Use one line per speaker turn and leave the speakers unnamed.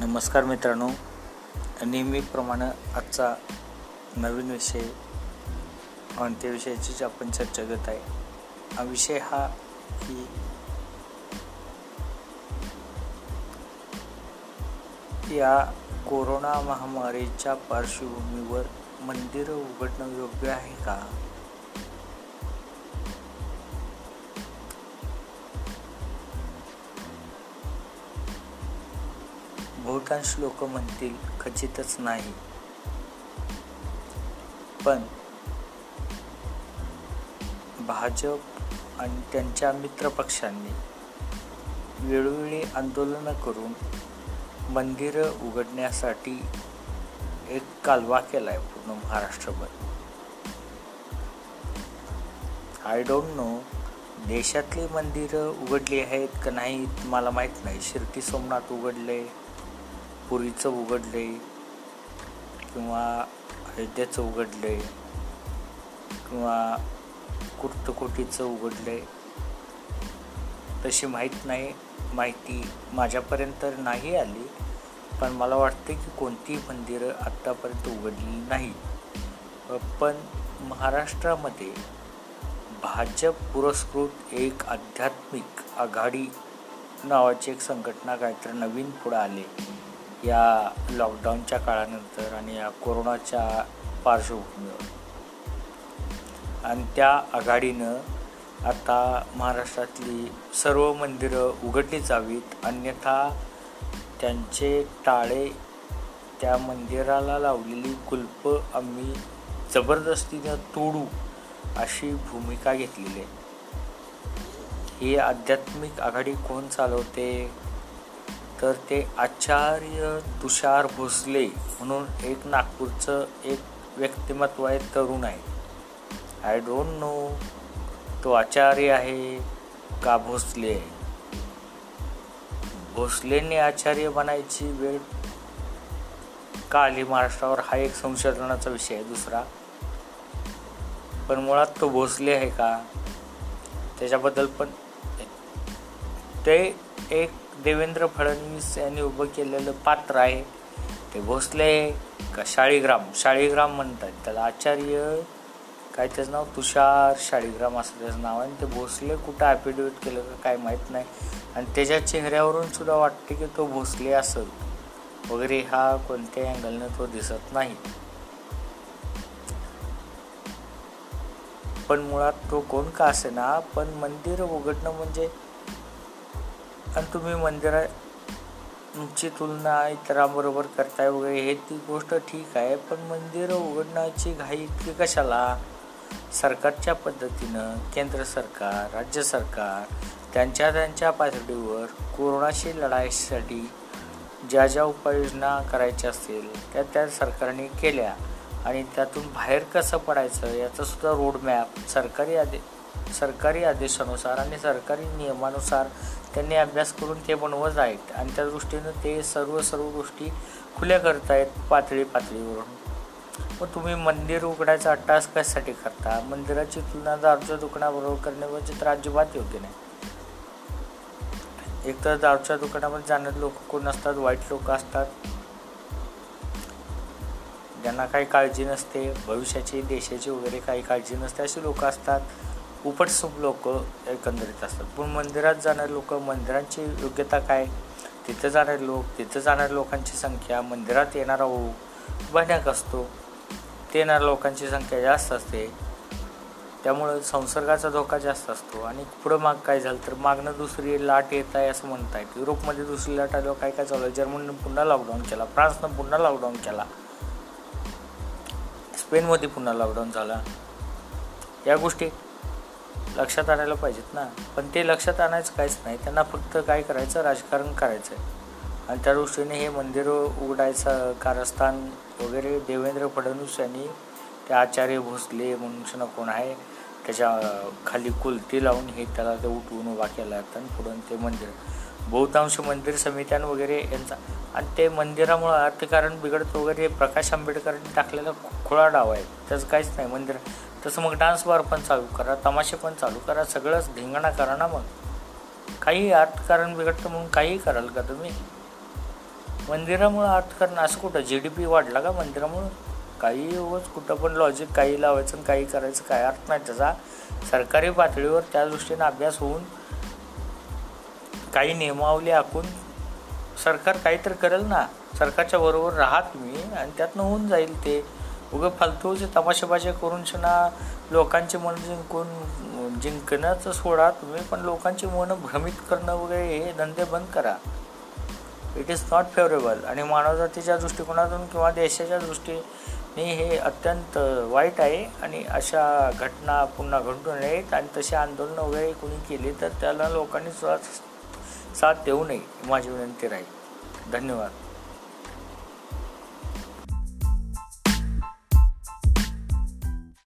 नमस्कार मित्रांनो. नेहमीप्रमाणे आजचा नवीन विषय आणि त्या विषयाचीच आपण चर्चा करत आहे हा विषय हा की या कोरोना महामारीच्या पार्श्वभूमीवर मंदिरं उघडणं योग्य आहे का? बहुतांश लोक म्हणतील खचितच नाही. पण भाजप आणि त्यांच्या मित्रपक्षांनी वेळोवेळी आंदोलनं करून मंदिरं उघडण्यासाठी एक कालवा केला आहे पूर्ण महाराष्ट्रभर. आय डोंट नो देशातली मंदिरं उघडली आहेत का नाही मला माहीत नाही. शिर्की सोमनाथ उघडले पुरीचं उघडले किंवा अयोध्याचं आहे किंवा कुर्तकोटीचं उघडले तशी माहीत नाही माहिती माझ्यापर्यंत नाही आली पण मला वाटते की कोणतीही मंदिरं आत्तापर्यंत उघडली नाही. पण महाराष्ट्रामध्ये भाजप पुरस्कृत एक आध्यात्मिक आघाडी नावाची एक संघटना काहीतरी नवीन पुढं आले या लॉकडाऊनच्या काळानंतर आणि या कोरोनाच्या पार्श्वभूमीवर. आणि त्या आघाडीनं आता महाराष्ट्रातली सर्व मंदिरं उघडली जावीत अन्यथा त्यांचे टाळे त्या मंदिराला लावलेली कुल्प आम्ही जबरदस्तीनं तोडू अशी भूमिका घेतलेली आहे. ही आध्यात्मिक आघाडी कोण चालवते? तर ते आचार्य तुषार भोसले म्हणून एक नागपूरचं एक व्यक्तिमत्व आहे तरुण आहे. आय डोंट नो तो आचार्य आहे का भोसले आहे. भोसलेने आचार्य बनायची वेळ का आली? महाराष्ट्रावर हा एक संशोधनाचा विषय आहे दुसरा. पण मुळात तो भोसले आहे का? त्याच्याबद्दल पण ते एक देवेंद्र फडणवीस यांनी उभं केलेलं पात्र आहे. ते भोसले का शाळीग्राम? शाळीग्राम म्हणतात. त्याला आचार्य काय त्याचं नाव? तुषार शाळीग्राम असं त्याचं नाव आहे. आणि ते भोसले कुठं ॲफिडेविट केलं का काय माहीत नाही. आणि त्याच्या चेहऱ्यावरून सुद्धा वाटते की तो भोसले असेल. वगैरे हा कोणत्याही अँगलनं तो दिसत नाही. पण मुळात तो कोण का असे ना पण मंदिर उघडणं म्हणजे आणि तुम्ही मंदिराची तुलना इतरांबरोबर करताय वगैरे हे ती गोष्ट ठीक आहे. पण मंदिरं उघडण्याची घाई इतकी कशाला? सरकारच्या पद्धतीनं केंद्र सरकार राज्य सरकार त्यांच्या त्यांच्या पातळीवर कोरोनाशी लढाईसाठी ज्या ज्या उपाययोजना करायच्या असतील त्या त्या सरकारने केल्या. आणि त्यातून बाहेर कसं पडायचं याचासुद्धा रोडमॅप सरकारी आदे सरकारी आदेशानुसार आणि सरकारी नियमानुसार त्यांनी अभ्यास करून ते बनवत आहेत आणि त्या दृष्टीनं ते सर्व सर्व गोष्टी खुल्या करतायत पातळी पातळीवरून. मग तुम्ही मंदिर उघडायचा अट्टास कशासाठी करता? मंदिराची तुलना दारूच्या दुकानाबरोबर करणे म्हणजे तर अजिबात योग्य नाही. एक तर दारूच्या दुकानामध्ये जाणारे लोक कोण असतात? वाईट लोक असतात. ज्यांना काही काळजी नसते भविष्याची देशाची वगैरे काही काळजी नसते अशी लोक असतात. उपटसूप लोक एकंदरीत असतात. पण मंदिरात जाणारे लोक मंदिरांची योग्यता काय? तिथं जाणारे लोक तिथं जाणाऱ्या लोकांची संख्या मंदिरात येणारा हो भयानक असतो. ते येणाऱ्या लोकांची संख्या जास्त असते. त्यामुळं संसर्गाचा धोका जास्त असतो. आणि पुढं माग काय झालं तर मागणं दुसरी लाट येत आहे असं म्हणत आहेत युरोपमध्ये दुसरी लाट आल्यावर काय काय चालू आहे? जर्मनीनं पुन्हा लॉकडाऊन केला. फ्रान्सनं पुन्हा लॉकडाऊन केला. स्पेनमध्ये पुन्हा लॉकडाऊन झाला. या गोष्टी लक्षात आणायला पाहिजेत ना. पण ते लक्षात आणायचं काहीच नाही. त्यांना फक्त काय करायचं? राजकारण करायचं आहे आणि त्या दृष्टीने हे मंदिर उघडायचं कारस्थान वगैरे देवेंद्र फडणवीस यांनी ते आचार्य भोसले म्हणून कोण आहे त्याच्याखाली कुलती लावून हे त्याला ते उठवून उभा केला आणि पुढून ते मंदिर. बहुतांश मंदिर समित्यां वगैरे यांचा आणि ते मंदिरामुळं अर्थकारण बिघडतं वगैरे प्रकाश आंबेडकरांनी टाकलेला खुळा डाव आहे. त्याचं काहीच नाही. मंदिर तसं मग डान्स बार पण चालू करा तमाशे पण चालू करा सगळंच धिंगाणा करा ना मग. काही अर्थकारण बिघडतं म्हणून काहीही कराल का तुम्ही? मंदिरामुळं अर्थकारण असं कुठं? जी डी पी वाढला का मंदिरामुळं? काही उगाच कुठं पण लॉजिक काही लावायचं आणि काही करायचं काय अर्थ नाही त्याचा. सरकारी पातळीवर त्या दृष्टीने अभ्यास होऊन काही नियमावली आखून सरकार काहीतरी करेल ना. सरकारच्या बरोबर राहा तुम्ही आणि त्यातनं होऊन जाईल ते. उगं फालतूचे तमाशाबाजी करून शना लोकांचे मन जिंकून जिंकण्याचं सोडा तुम्ही पण लोकांची मनं भ्रमित करणं वगैरे हे धंदे बंद करा. इट इज नॉट फेवरेबल आणि मानवजातीच्या दृष्टिकोनातून किंवा देशाच्या दृष्टीने हे अत्यंत वाईट आहे. आणि अशा घटना पुन्हा घडू नयेत आणि तसे आंदोलनं वगैरे कोणी केली तर त्याला लोकांनी सुद्धा साथ देऊ नये माझी विनंती राहील. धन्यवाद.